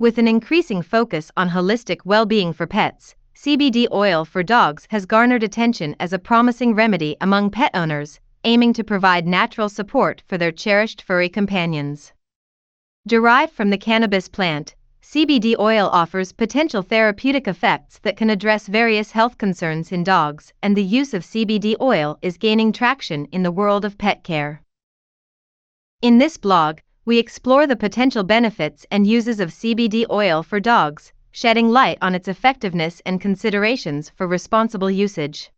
With an increasing focus on holistic well being for pets, CBD oil for dogs has garnered attention as a promising remedy among pet owners, aiming to provide natural support for their cherished furry companions. Derived from the cannabis plant, CBD oil offers potential therapeutic effects that can address various health concerns in dogs, and the use of CBD oil is gaining traction in the world of pet care. In this blog, we explore the potential benefits and uses of CBD oil for dogs, shedding light on its effectiveness and considerations for responsible usage.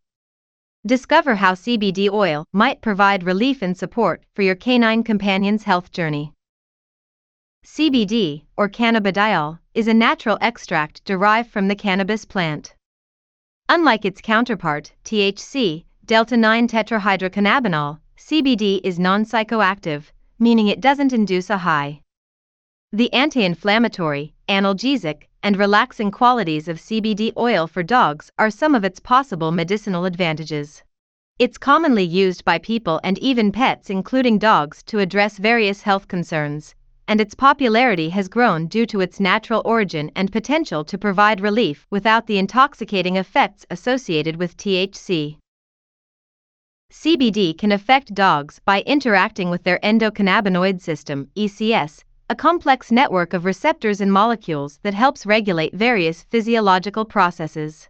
Discover how CBD oil might provide relief and support for your canine companion's health journey. CBD, or cannabidiol, is a natural extract derived from the cannabis plant. Unlike its counterpart, THC, delta 9 tetrahydrocannabinol, CBD is non psychoactive, meaning it doesn't induce a high. The anti inflammatory, analgesic, and relaxing qualities of CBD oil for dogs are some of its possible medicinal advantages. It's commonly used by people and even pets, including dogs, to address various health concerns, and its popularity has grown due to its natural origin and potential to provide relief without the intoxicating effects associated with THC. CBD can affect dogs by interacting with their endocannabinoid system, ECS, a complex network of receptors and molecules that helps regulate various physiological processes.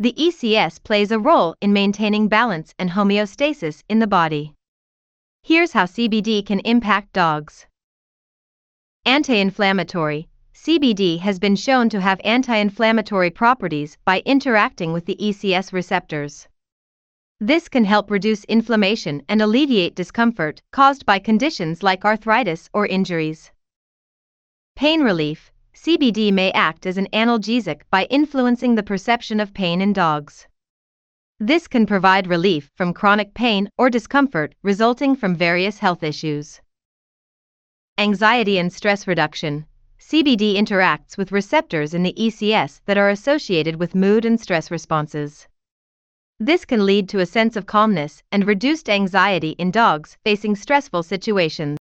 The ECS plays a role in maintaining balance and homeostasis in the body. Here's how CBD can impact dogs. Anti-inflammatory CBD has been shown to have anti-inflammatory properties by interacting with the ECS receptors. This can help reduce inflammation and alleviate discomfort caused by conditions like arthritis or injuries. Pain relief CBD may act as an analgesic by influencing the perception of pain in dogs. This can provide relief from chronic pain or discomfort resulting from various health issues anxiety and stress reduction. CBD interacts with receptors in the ECS that are associated with mood and stress responses. This can lead to a sense of calmness and reduced anxiety in dogs facing stressful situations.